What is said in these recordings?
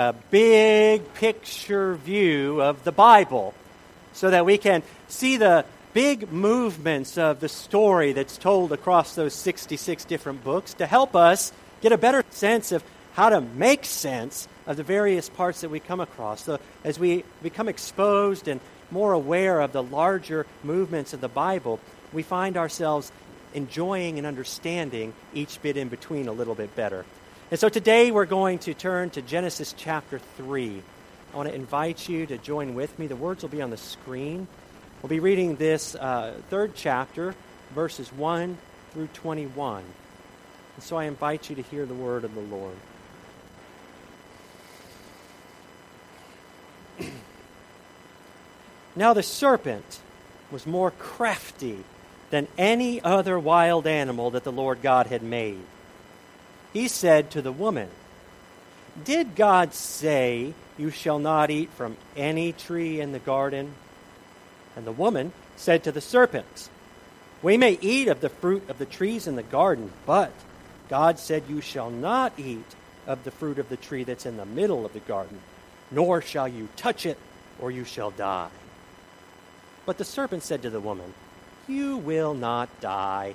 a big picture view of the Bible so that we can see the big movements of the story that's told across those 66 different books to help us get a better sense of how to make sense of the various parts that we come across. So as we become exposed and more aware of the larger movements of the Bible, we find ourselves enjoying and understanding each bit in between a little bit better. And so today we're going to turn to Genesis chapter 3. I want to invite you to join with me. The words will be on the screen. We'll be reading this uh, third chapter, verses 1 through 21. And so I invite you to hear the word of the Lord. now the serpent was more crafty than any other wild animal that the Lord God had made he said to the woman, Did God say, You shall not eat from any tree in the garden? And the woman said to the serpent, We may eat of the fruit of the trees in the garden, but God said, You shall not eat of the fruit of the tree that's in the middle of the garden, nor shall you touch it, or you shall die. But the serpent said to the woman, You will not die.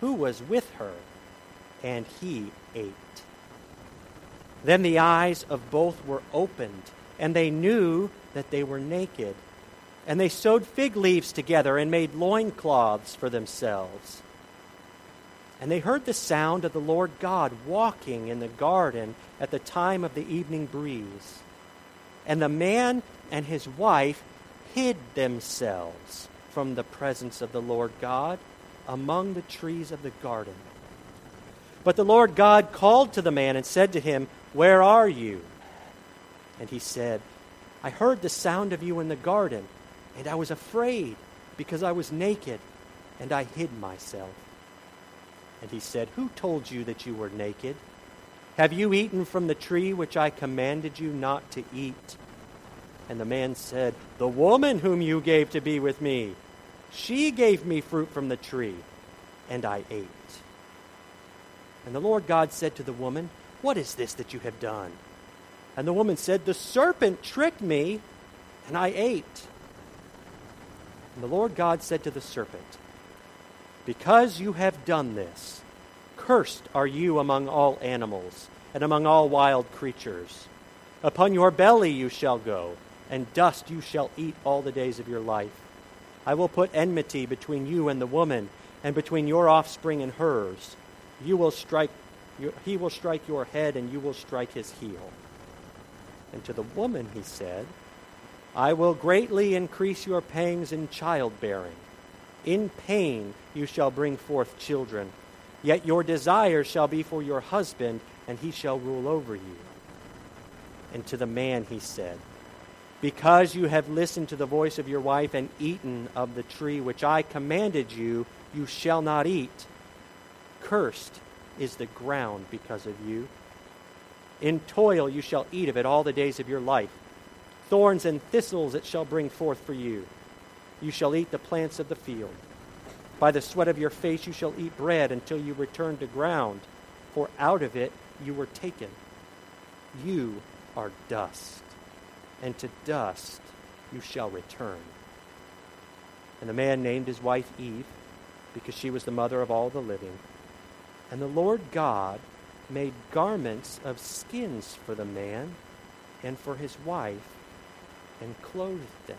who was with her, and he ate. Then the eyes of both were opened, and they knew that they were naked. And they sewed fig leaves together and made loincloths for themselves. And they heard the sound of the Lord God walking in the garden at the time of the evening breeze. And the man and his wife hid themselves from the presence of the Lord God among the trees of the garden. But the Lord God called to the man and said to him, Where are you? And he said, I heard the sound of you in the garden, and I was afraid because I was naked, and I hid myself. And he said, Who told you that you were naked? Have you eaten from the tree which I commanded you not to eat? And the man said, The woman whom you gave to be with me she gave me fruit from the tree, and I ate. And the Lord God said to the woman, What is this that you have done? And the woman said, The serpent tricked me, and I ate. And the Lord God said to the serpent, Because you have done this, cursed are you among all animals, and among all wild creatures. Upon your belly you shall go, and dust you shall eat all the days of your life. I will put enmity between you and the woman, and between your offspring and hers. You will strike, he will strike your head, and you will strike his heel. And to the woman he said, I will greatly increase your pangs in childbearing. In pain you shall bring forth children. Yet your desire shall be for your husband, and he shall rule over you. And to the man he said, because you have listened to the voice of your wife and eaten of the tree which I commanded you, you shall not eat. Cursed is the ground because of you. In toil you shall eat of it all the days of your life. Thorns and thistles it shall bring forth for you. You shall eat the plants of the field. By the sweat of your face you shall eat bread until you return to ground, for out of it you were taken. You are dust and to dust you shall return. And the man named his wife Eve, because she was the mother of all the living. And the Lord God made garments of skins for the man and for his wife, and clothed them.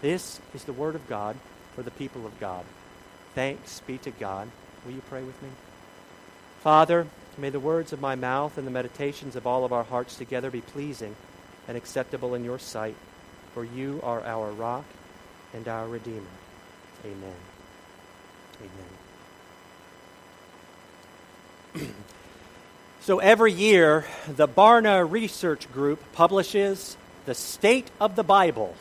This is the word of God for the people of God. Thanks be to God. Will you pray with me? Father, May the words of my mouth and the meditations of all of our hearts together be pleasing and acceptable in your sight, for you are our rock and our Redeemer. Amen. Amen. So every year, the Barna Research Group publishes the State of the Bible.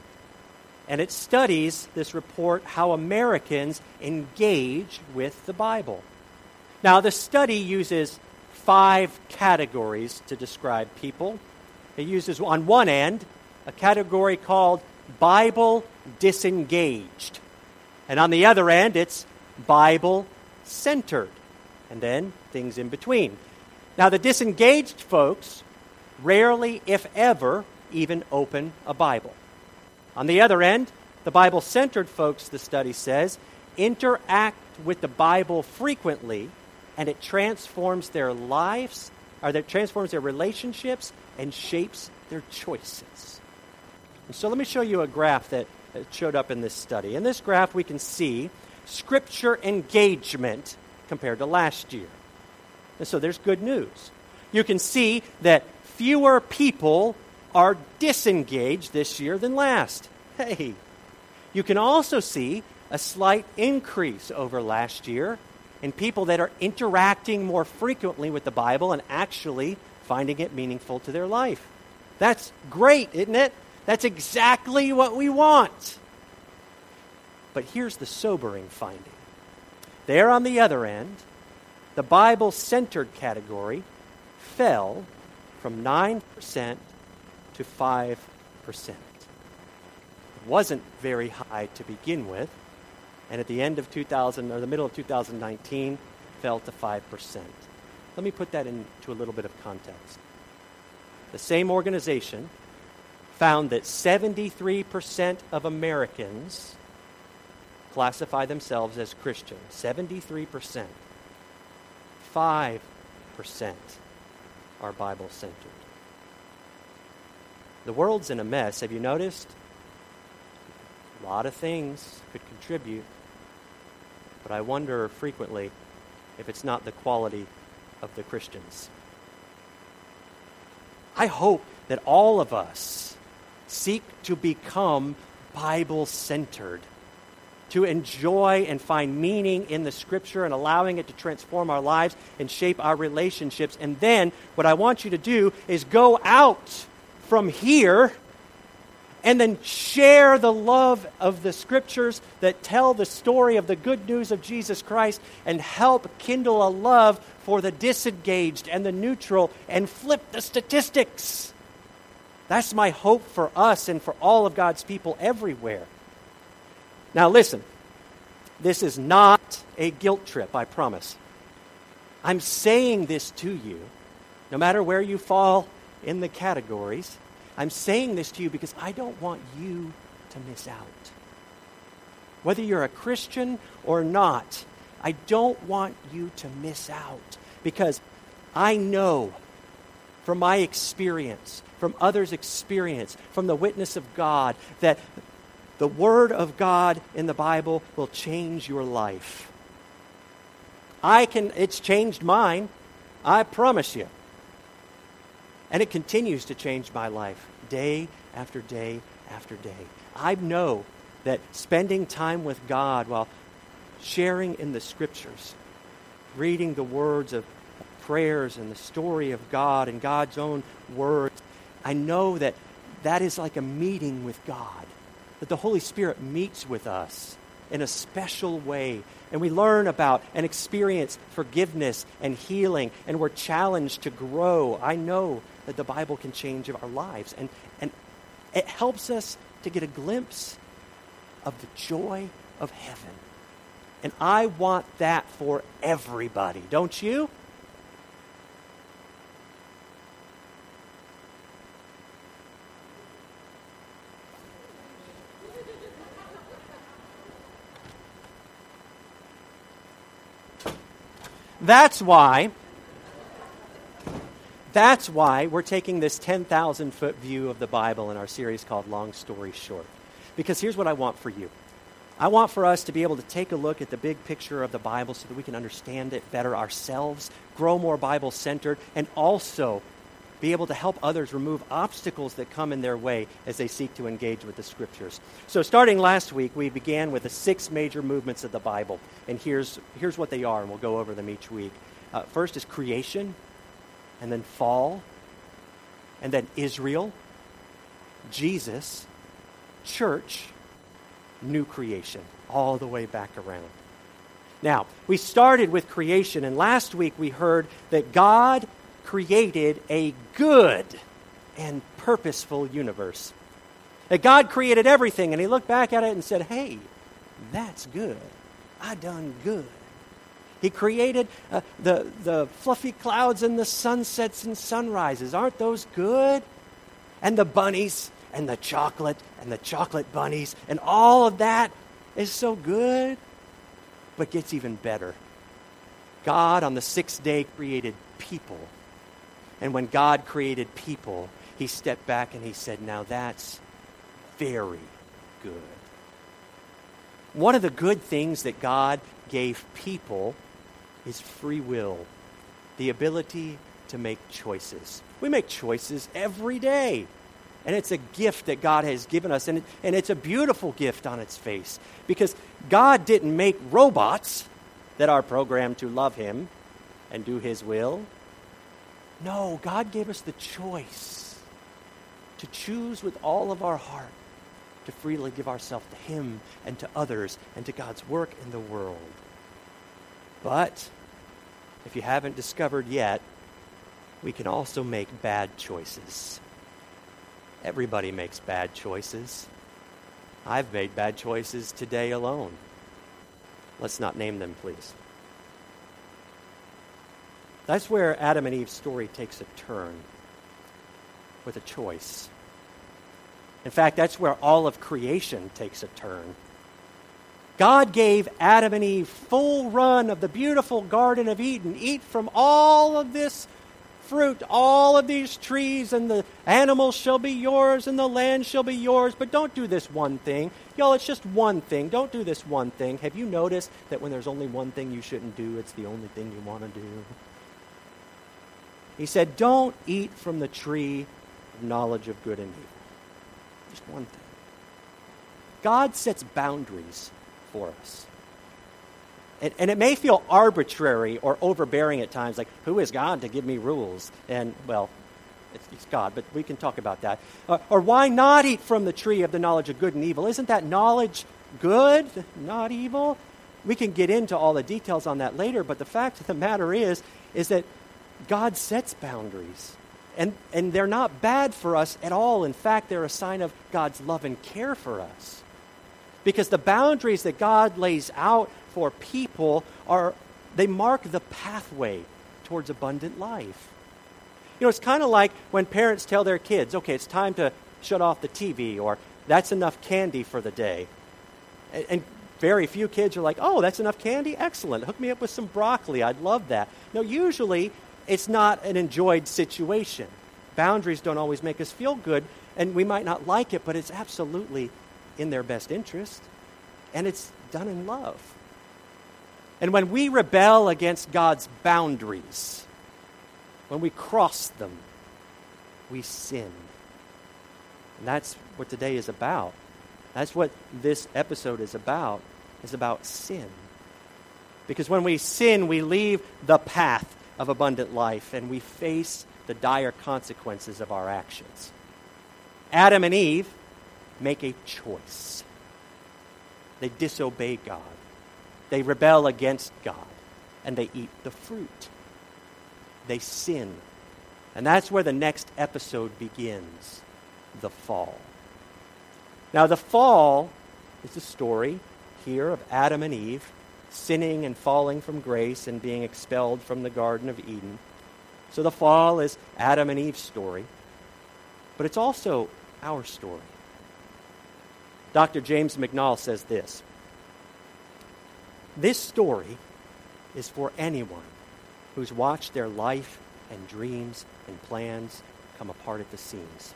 And it studies this report how Americans engage with the Bible. Now, the study uses five categories to describe people. It uses, on one end, a category called Bible disengaged. And on the other end, it's Bible centered. And then things in between. Now, the disengaged folks rarely, if ever, even open a Bible. On the other end, the Bible centered folks, the study says, interact with the Bible frequently and it transforms their lives, or that transforms their relationships and shapes their choices. And so let me show you a graph that showed up in this study. In this graph, we can see scripture engagement compared to last year. And so there's good news. You can see that fewer people are disengaged this year than last. Hey, you can also see a slight increase over last year in people that are interacting more frequently with the Bible and actually finding it meaningful to their life. That's great, isn't it? That's exactly what we want. But here's the sobering finding. There on the other end, the Bible centered category fell from 9% to 5%. It wasn't very high to begin with, and at the end of 2000 or the middle of 2019 fell to 5%. Let me put that into a little bit of context. The same organization found that 73% of Americans classify themselves as Christian. 73%. 5% are Bible centered. The world's in a mess. Have you noticed? A lot of things could contribute. But I wonder frequently if it's not the quality of the Christians. I hope that all of us seek to become Bible centered, to enjoy and find meaning in the Scripture and allowing it to transform our lives and shape our relationships. And then what I want you to do is go out from here and then share the love of the scriptures that tell the story of the good news of Jesus Christ and help kindle a love for the disengaged and the neutral and flip the statistics. That's my hope for us and for all of God's people everywhere. Now, listen, this is not a guilt trip, I promise. I'm saying this to you, no matter where you fall in the categories I'm saying this to you because I don't want you to miss out. Whether you're a Christian or not, I don't want you to miss out because I know from my experience, from others' experience, from the witness of God, that the Word of God in the Bible will change your life. I can, it's changed mine. I promise you. And it continues to change my life day after day after day. I know that spending time with God while sharing in the scriptures, reading the words of prayers and the story of God and God's own words, I know that that is like a meeting with God, that the Holy Spirit meets with us in a special way. And we learn about and experience forgiveness and healing, and we're challenged to grow. I know that the Bible can change our lives. And, and it helps us to get a glimpse of the joy of heaven. And I want that for everybody, don't you? That's why that's why we're taking this 10,000 foot view of the Bible in our series called Long Story Short. Because here's what I want for you I want for us to be able to take a look at the big picture of the Bible so that we can understand it better ourselves, grow more Bible centered, and also be able to help others remove obstacles that come in their way as they seek to engage with the scriptures. So, starting last week, we began with the six major movements of the Bible. And here's, here's what they are, and we'll go over them each week. Uh, first is creation, and then fall, and then Israel, Jesus, church, new creation, all the way back around. Now, we started with creation, and last week we heard that God created a good and purposeful universe. That God created everything, and He looked back at it and said, Hey, that's good. I done good. He created uh, the, the fluffy clouds and the sunsets and sunrises. Aren't those good? And the bunnies and the chocolate and the chocolate bunnies and all of that is so good. But gets even better. God on the sixth day created people. And when God created people, he stepped back and he said, Now that's very good. One of the good things that God gave people is free will, the ability to make choices. We make choices every day. And it's a gift that God has given us. And, and it's a beautiful gift on its face because God didn't make robots that are programmed to love Him and do His will. No, God gave us the choice to choose with all of our heart to freely give ourselves to Him and to others and to God's work in the world. But if you haven't discovered yet, we can also make bad choices. Everybody makes bad choices. I've made bad choices today alone. Let's not name them, please. That's where Adam and Eve's story takes a turn with a choice. In fact, that's where all of creation takes a turn. God gave Adam and Eve full run of the beautiful Garden of Eden. Eat from all of this fruit, all of these trees, and the animals shall be yours, and the land shall be yours. But don't do this one thing. Y'all, it's just one thing. Don't do this one thing. Have you noticed that when there's only one thing you shouldn't do, it's the only thing you want to do? He said, Don't eat from the tree of knowledge of good and evil. Just one thing. God sets boundaries for us. And, and, it may feel arbitrary or overbearing at times, like, who is God to give me rules? And, well, it's, it's God, but we can talk about that. Or why not eat from the tree of the knowledge of good and evil? Isn't that knowledge good, not evil? We can get into all the details on that later, but the fact of the matter is, is that God sets boundaries. And, and they're not bad for us at all. In fact, they're a sign of God's love and care for us. Because the boundaries that God lays out for people are, they mark the pathway towards abundant life. You know, it's kind of like when parents tell their kids, okay, it's time to shut off the TV, or that's enough candy for the day. And, and very few kids are like, oh, that's enough candy? Excellent. Hook me up with some broccoli. I'd love that. No, usually it's not an enjoyed situation. Boundaries don't always make us feel good, and we might not like it, but it's absolutely in their best interest, and it's done in love. And when we rebel against God's boundaries, when we cross them, we sin. And that's what today is about. That's what this episode is about. Is about sin. Because when we sin, we leave the path of abundant life and we face the dire consequences of our actions. Adam and Eve make a choice. They disobey God. They rebel against God and they eat the fruit. They sin. And that's where the next episode begins the fall. Now, the fall is the story here of Adam and Eve sinning and falling from grace and being expelled from the Garden of Eden. So the fall is Adam and Eve's story, but it's also our story. Dr. James McNall says this This story is for anyone who's watched their life and dreams and plans come apart at the seams.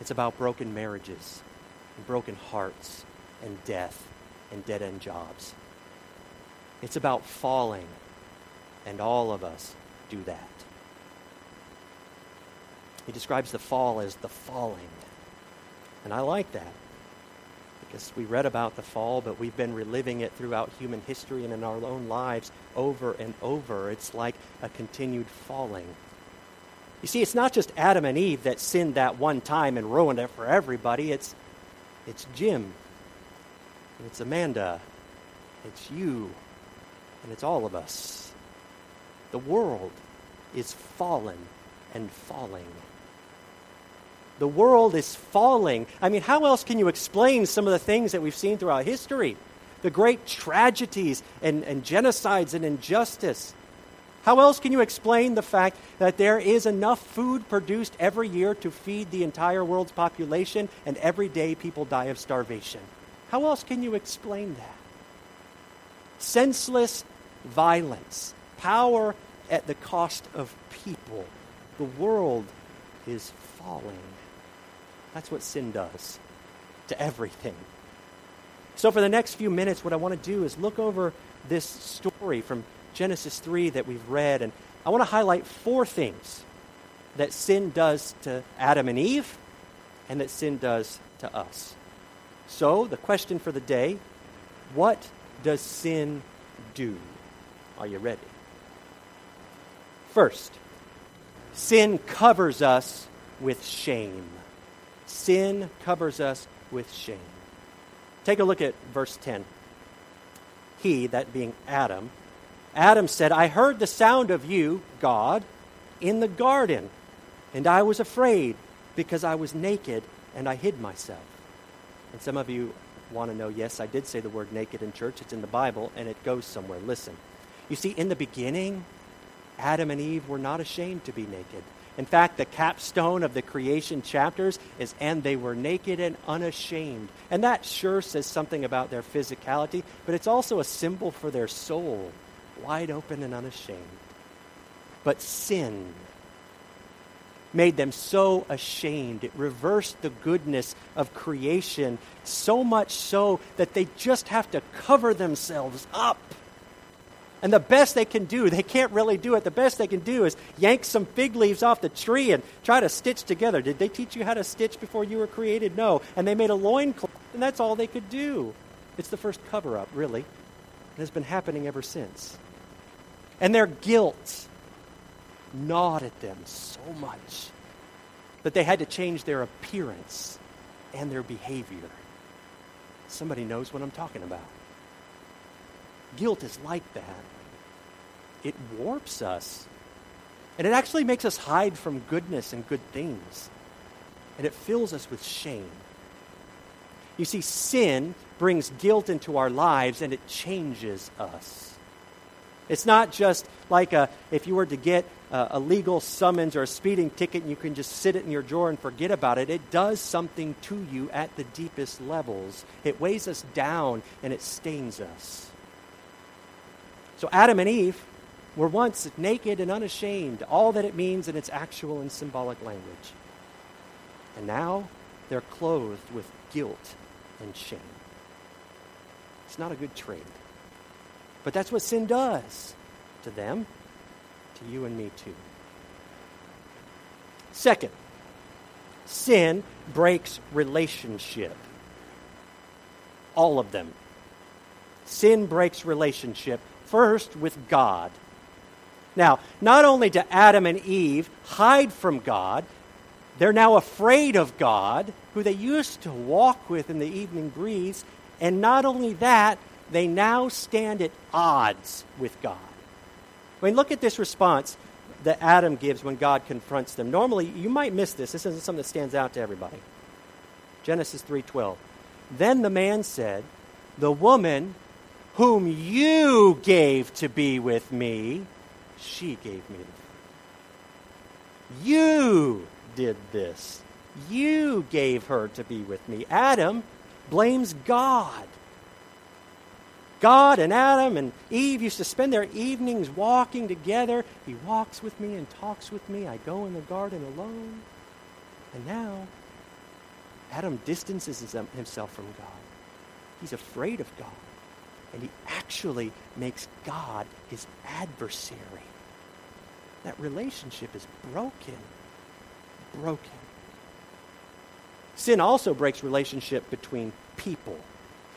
It's about broken marriages and broken hearts and death and dead end jobs. It's about falling, and all of us do that. He describes the fall as the falling. And I like that because we read about the fall, but we've been reliving it throughout human history and in our own lives over and over. It's like a continued falling. You see, it's not just Adam and Eve that sinned that one time and ruined it for everybody. It's, it's Jim. It's Amanda. It's you. And it's all of us. The world is fallen and falling. The world is falling. I mean, how else can you explain some of the things that we've seen throughout history? The great tragedies and, and genocides and injustice. How else can you explain the fact that there is enough food produced every year to feed the entire world's population and every day people die of starvation? How else can you explain that? Senseless violence, power at the cost of people. The world is falling. That's what sin does to everything. So, for the next few minutes, what I want to do is look over this story from Genesis 3 that we've read, and I want to highlight four things that sin does to Adam and Eve and that sin does to us. So, the question for the day what does sin do? Are you ready? First, sin covers us with shame. Sin covers us with shame. Take a look at verse 10. He, that being Adam, Adam said, I heard the sound of you, God, in the garden, and I was afraid because I was naked and I hid myself. And some of you want to know yes, I did say the word naked in church. It's in the Bible and it goes somewhere. Listen. You see, in the beginning, Adam and Eve were not ashamed to be naked. In fact, the capstone of the creation chapters is, and they were naked and unashamed. And that sure says something about their physicality, but it's also a symbol for their soul, wide open and unashamed. But sin made them so ashamed. It reversed the goodness of creation, so much so that they just have to cover themselves up and the best they can do, they can't really do it. The best they can do is yank some fig leaves off the tree and try to stitch together. Did they teach you how to stitch before you were created? No. And they made a loincloth, and that's all they could do. It's the first cover up, really. It has been happening ever since. And their guilt gnawed at them so much that they had to change their appearance and their behavior. Somebody knows what I'm talking about. Guilt is like that. It warps us. And it actually makes us hide from goodness and good things. And it fills us with shame. You see, sin brings guilt into our lives and it changes us. It's not just like a, if you were to get a, a, legal summons or a speeding ticket and you can just sit it in your drawer and forget about it. It does something to you at the deepest levels. It weighs us down and it stains us. So Adam and Eve were once naked and unashamed, all that it means in its actual and symbolic language. And now they're clothed with guilt and shame. It's not a good trade. But that's what sin does to them, to you and me too. Second, sin breaks relationship. All of them. Sin breaks relationship first with God. Now, not only do Adam and Eve hide from God, they're now afraid of God, who they used to walk with in the evening breeze. And not only that, they now stand at odds with God. I mean, look at this response that Adam gives when God confronts them. Normally, you might miss this. This isn't something that stands out to everybody. Genesis 3:12. Then the man said, "The woman whom you gave to be with me, she gave me. You did this. You gave her to be with me. Adam blames God. God and Adam and Eve used to spend their evenings walking together. He walks with me and talks with me. I go in the garden alone. And now, Adam distances himself from God. He's afraid of God and he actually makes God his adversary. That relationship is broken. Broken. Sin also breaks relationship between people.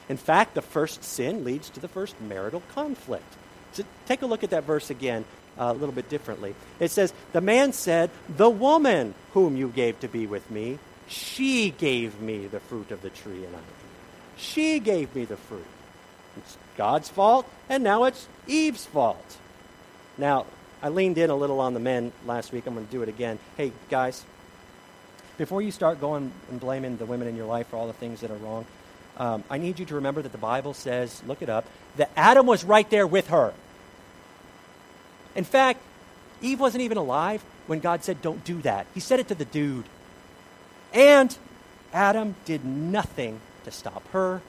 In fact, the first sin leads to the first marital conflict. So take a look at that verse again uh, a little bit differently. It says, The man said, The woman whom you gave to be with me, she gave me the fruit of the tree and I. She gave me the fruit. It's God's fault, and now it's Eve's fault. Now, I leaned in a little on the men last week. I'm going to do it again. Hey, guys, before you start going and blaming the women in your life for all the things that are wrong, um, I need you to remember that the Bible says, look it up, that Adam was right there with her. In fact, Eve wasn't even alive when God said, don't do that. He said it to the dude. And Adam did nothing to stop her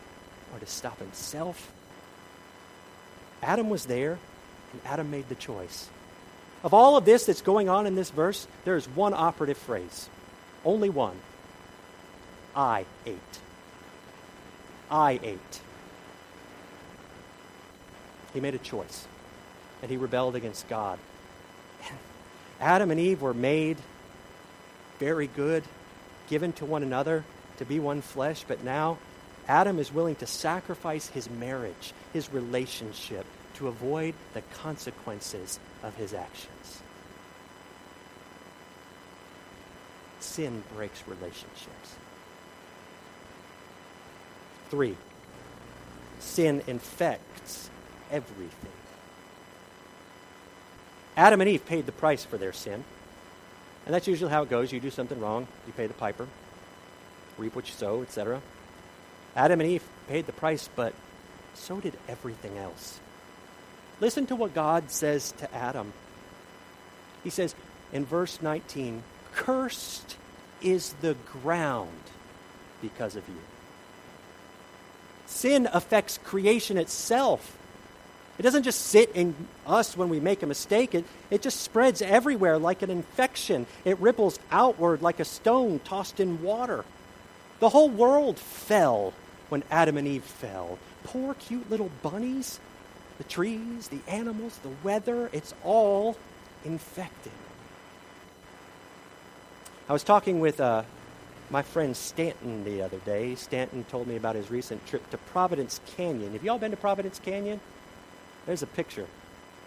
or to stop himself. Adam was there, and Adam made the choice. Of all of this that's going on in this verse, there is one operative phrase. Only one. I ate. I ate. He made a choice, and he rebelled against God. Adam and Eve were made very good, given to one another to be one flesh, but now Adam is willing to sacrifice his marriage, his relationship, to avoid the consequences of his actions. Sin breaks relationships. Three, sin infects everything. Adam and Eve paid the price for their sin. And that's usually how it goes. You do something wrong, you pay the piper, reap what you sow, etc. Adam and Eve paid the price, but so did everything else. Listen to what God says to Adam. He says in verse 19, Cursed is the ground because of you. Sin affects creation itself. It doesn't just sit in us when we make a mistake, it, it just spreads everywhere like an infection. It ripples outward like a stone tossed in water. The whole world fell when Adam and Eve fell. Poor, cute little bunnies the trees, the animals, the weather, it's all infected. I was talking with uh, my friend Stanton the other day. Stanton told me about his recent trip to Providence Canyon. Have you all been to Providence Canyon? There's a picture.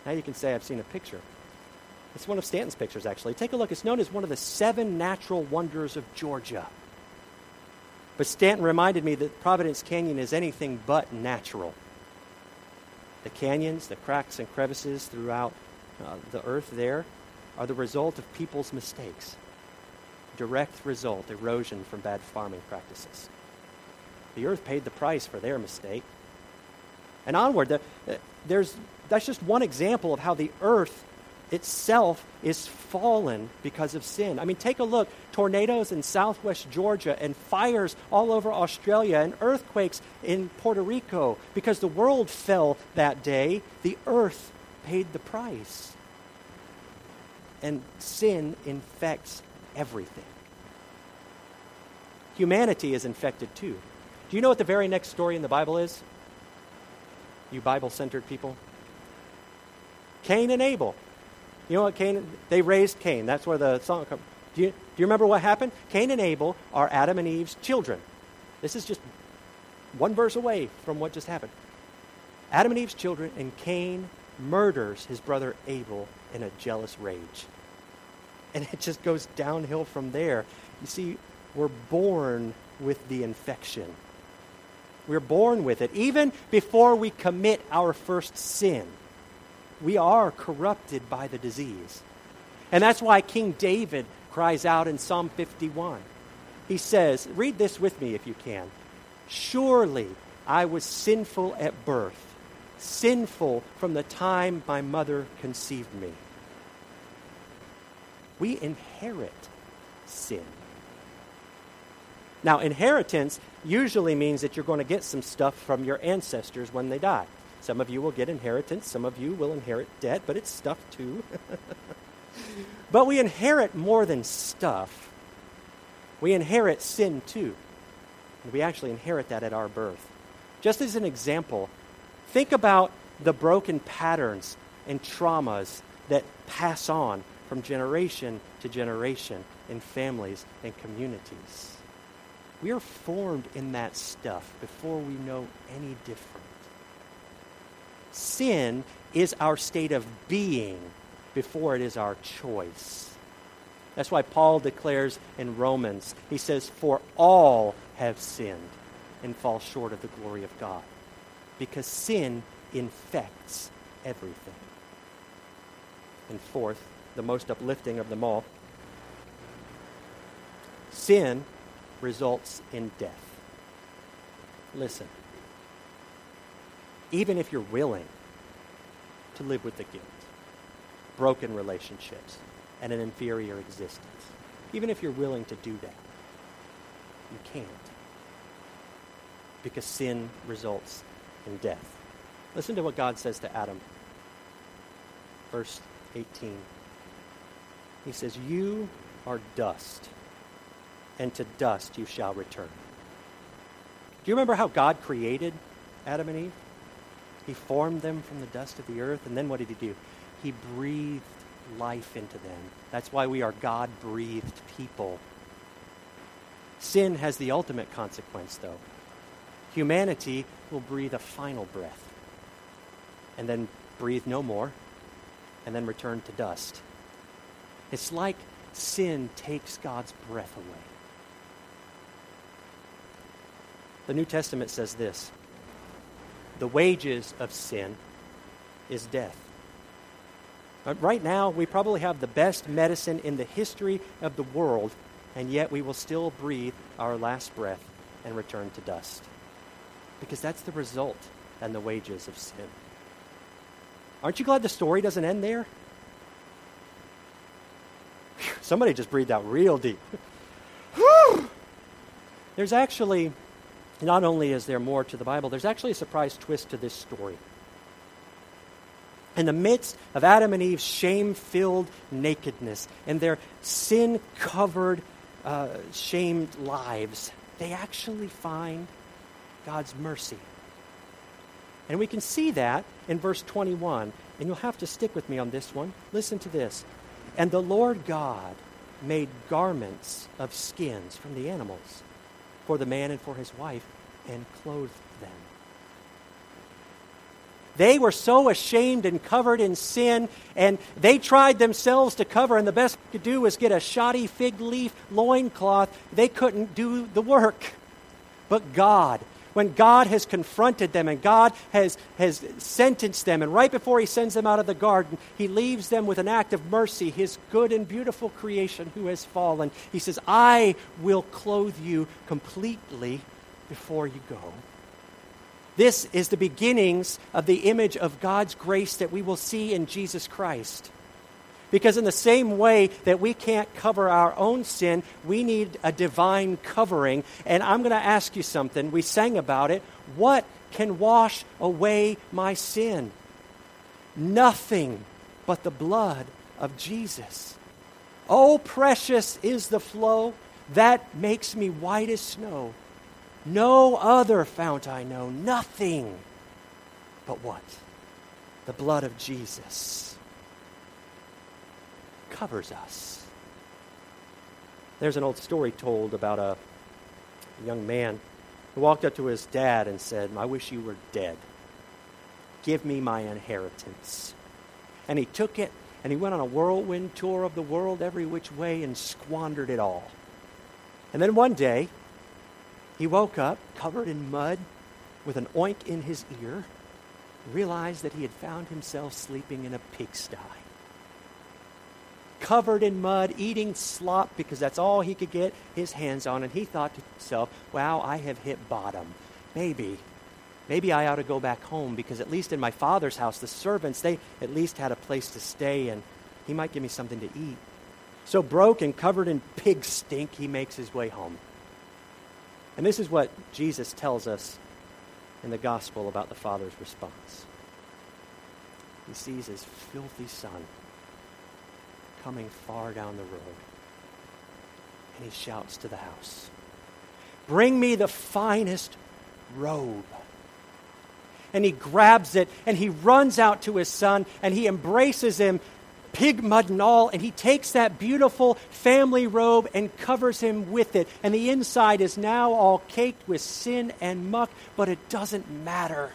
Now you can say I've seen a picture. It's one of Stanton's pictures, actually. Take a look. It's known as one of the seven natural wonders of Georgia. But Stanton reminded me that Providence Canyon is anything but natural. The canyons, the cracks and crevices throughout uh, the earth there are the result of people's mistakes. Direct result, erosion from bad farming practices. The earth paid the price for their mistake. And onward, the, uh, there's, that's just one example of how the earth itself is fallen because of sin. I mean, take a look tornadoes in southwest Georgia and fires all over Australia and earthquakes in Puerto Rico. Because the world fell that day, the earth paid the price. And sin infects everything. Humanity is infected too. Do you know what the very next story in the Bible is? You Bible centered people? Cain and Abel. You know what Cain? They raised Cain. That's where the song comes. Do you, do you remember what happened? Cain and Abel are Adam and Eve's children. This is just one verse away from what just happened. Adam and Eve's children, and Cain murders his brother Abel in a jealous rage. And it just goes downhill from there. You see, we're born with the infection. We're born with it. Even before we commit our first sin, we are corrupted by the disease. And that's why King David cries out in Psalm 51. He says, read this with me if you can. Surely I was sinful at birth, sinful from the time my mother conceived me. We inherit sin. Now, inheritance usually means that you're going to get some stuff from your ancestors when they die. Some of you will get inheritance, some of you will inherit debt, but it's stuff too. but we inherit more than stuff. We inherit sin too. And we actually inherit that at our birth. Just as an example, think about the broken patterns and traumas that pass on from generation to generation in families and communities. We are formed in that stuff before we know any different. Sin is our state of being before it is our choice. That's why Paul declares in Romans, he says, For all have sinned and fall short of the glory of God. Because sin infects everything. And fourth, the most uplifting of them all, sin results in death. Listen, even if you're willing to live with the guilt, broken relationships, and an inferior existence, even if you're willing to do that, you can't. Because sin results in death. Listen to what God says to Adam. Verse 18. He says, You are dust, and to dust you shall return. Do you remember how God created Adam and Eve? He formed them from the dust of the earth, and then what did he do? He breathed life into them. That's why we are God breathed people. Sin has the ultimate consequence, though. Humanity will breathe a final breath, and then breathe no more, and then return to dust. It's like sin takes God's breath away. The New Testament says this the wages of sin is death. Right now, we probably have the best medicine in the history of the world, and yet we will still breathe our last breath and return to dust. Because that's the result and the wages of sin. Aren't you glad the story doesn't end there? Somebody just breathed out real deep. There's actually, not only is there more to the Bible, there's actually a surprise twist to this story. In the midst of Adam and Eve's shame filled nakedness and their sin covered, uh, shamed lives, they actually find God's mercy. And we can see that in verse 21. And you'll have to stick with me on this one. Listen to this. And the Lord God made garments of skins from the animals for the man and for his wife and clothed them. They were so ashamed and covered in sin, and they tried themselves to cover, and the best they could do was get a shoddy fig leaf loincloth. They couldn't do the work. But God, when God has confronted them and God has, has sentenced them, and right before He sends them out of the garden, He leaves them with an act of mercy, His good and beautiful creation who has fallen. He says, I will clothe you completely before you go. This is the beginnings of the image of God's grace that we will see in Jesus Christ. Because, in the same way that we can't cover our own sin, we need a divine covering. And I'm going to ask you something. We sang about it. What can wash away my sin? Nothing but the blood of Jesus. Oh, precious is the flow that makes me white as snow. No other fount I know, nothing but what? The blood of Jesus covers us. There's an old story told about a young man who walked up to his dad and said, I wish you were dead. Give me my inheritance. And he took it and he went on a whirlwind tour of the world every which way and squandered it all. And then one day, he woke up covered in mud with an oink in his ear, realized that he had found himself sleeping in a pigsty. Covered in mud, eating slop because that's all he could get his hands on. And he thought to himself, wow, I have hit bottom. Maybe, maybe I ought to go back home because at least in my father's house, the servants, they at least had a place to stay and he might give me something to eat. So broke and covered in pig stink, he makes his way home. And this is what Jesus tells us in the gospel about the Father's response. He sees his filthy son coming far down the road, and he shouts to the house, Bring me the finest robe. And he grabs it and he runs out to his son and he embraces him pig mud and all, and he takes that beautiful family robe and covers him with it. And the inside is now all caked with sin and muck, but it doesn't matter.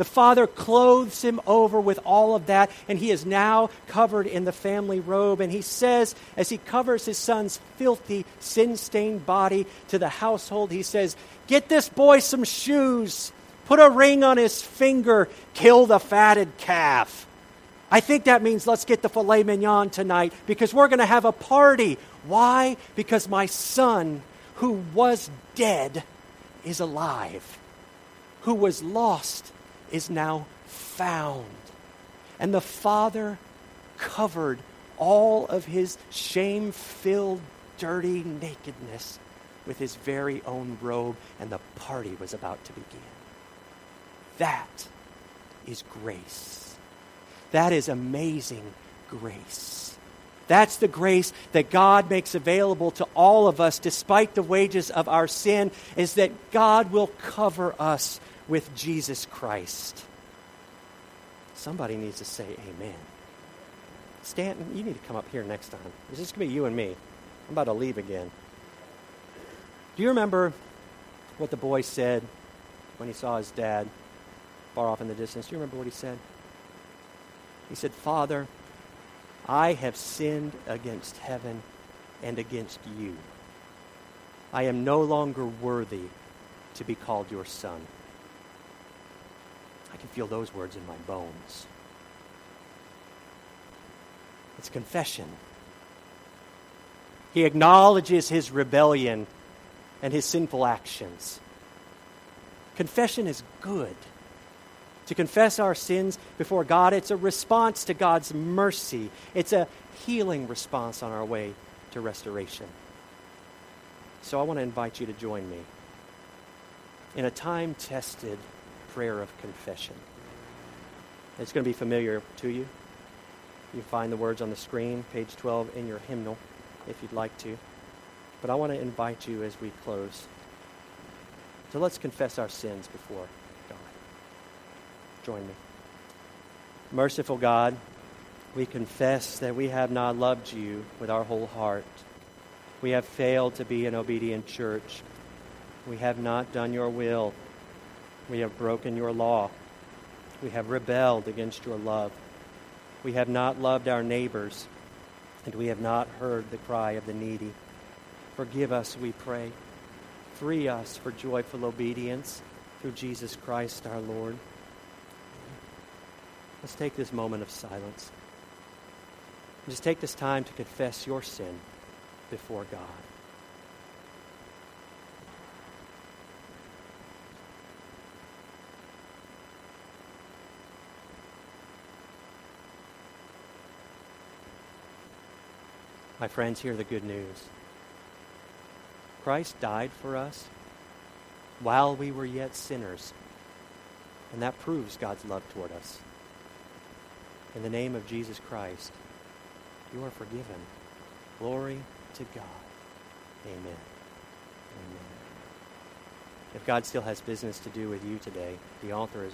The father clothes him over with all of that, and he is now covered in the family robe. And he says, as he covers his son's filthy, sin stained body to the household, he says, Get this boy some shoes, put a ring on his finger, kill the fatted calf. I think that means let's get the filet mignon tonight because we're going to have a party. Why? Because my son, who was dead, is alive, who was lost is now found. And the Father covered all of his shame filled, dirty nakedness with his very own robe, and the party was about to begin. That is grace. That is amazing grace. That's the grace that God makes available to all of us despite the wages of our sin, is that God will cover us with Jesus Christ. Somebody needs to say amen. Stanton, you need to come up here next time. It's just going to be you and me. I'm about to leave again. Do you remember what the boy said when he saw his dad far off in the distance? Do you remember what he said? He said, Father, I have sinned against heaven and against you. I am no longer worthy to be called your son. Can feel those words in my bones. It's confession. He acknowledges his rebellion and his sinful actions. Confession is good. To confess our sins before God, it's a response to God's mercy. It's a healing response on our way to restoration. So I want to invite you to join me in a time tested prayer of confession. It's going to be familiar to you. You find the words on the screen, page 12 in your hymnal, if you'd like to. But I want to invite you as we close. So let's confess our sins before God. Join me. Merciful God, we confess that we have not loved you with our whole heart. We have failed to be an obedient church. We have not done your will we have broken your law. We have rebelled against your love. We have not loved our neighbors, and we have not heard the cry of the needy. Forgive us, we pray. Free us for joyful obedience through Jesus Christ our Lord. Let's take this moment of silence. Just take this time to confess your sin before God. My friends, hear the good news. Christ died for us while we were yet sinners. And that proves God's love toward us. In the name of Jesus Christ, you are forgiven. Glory to God. Amen. Amen. If God still has business to do with you today, the altar is.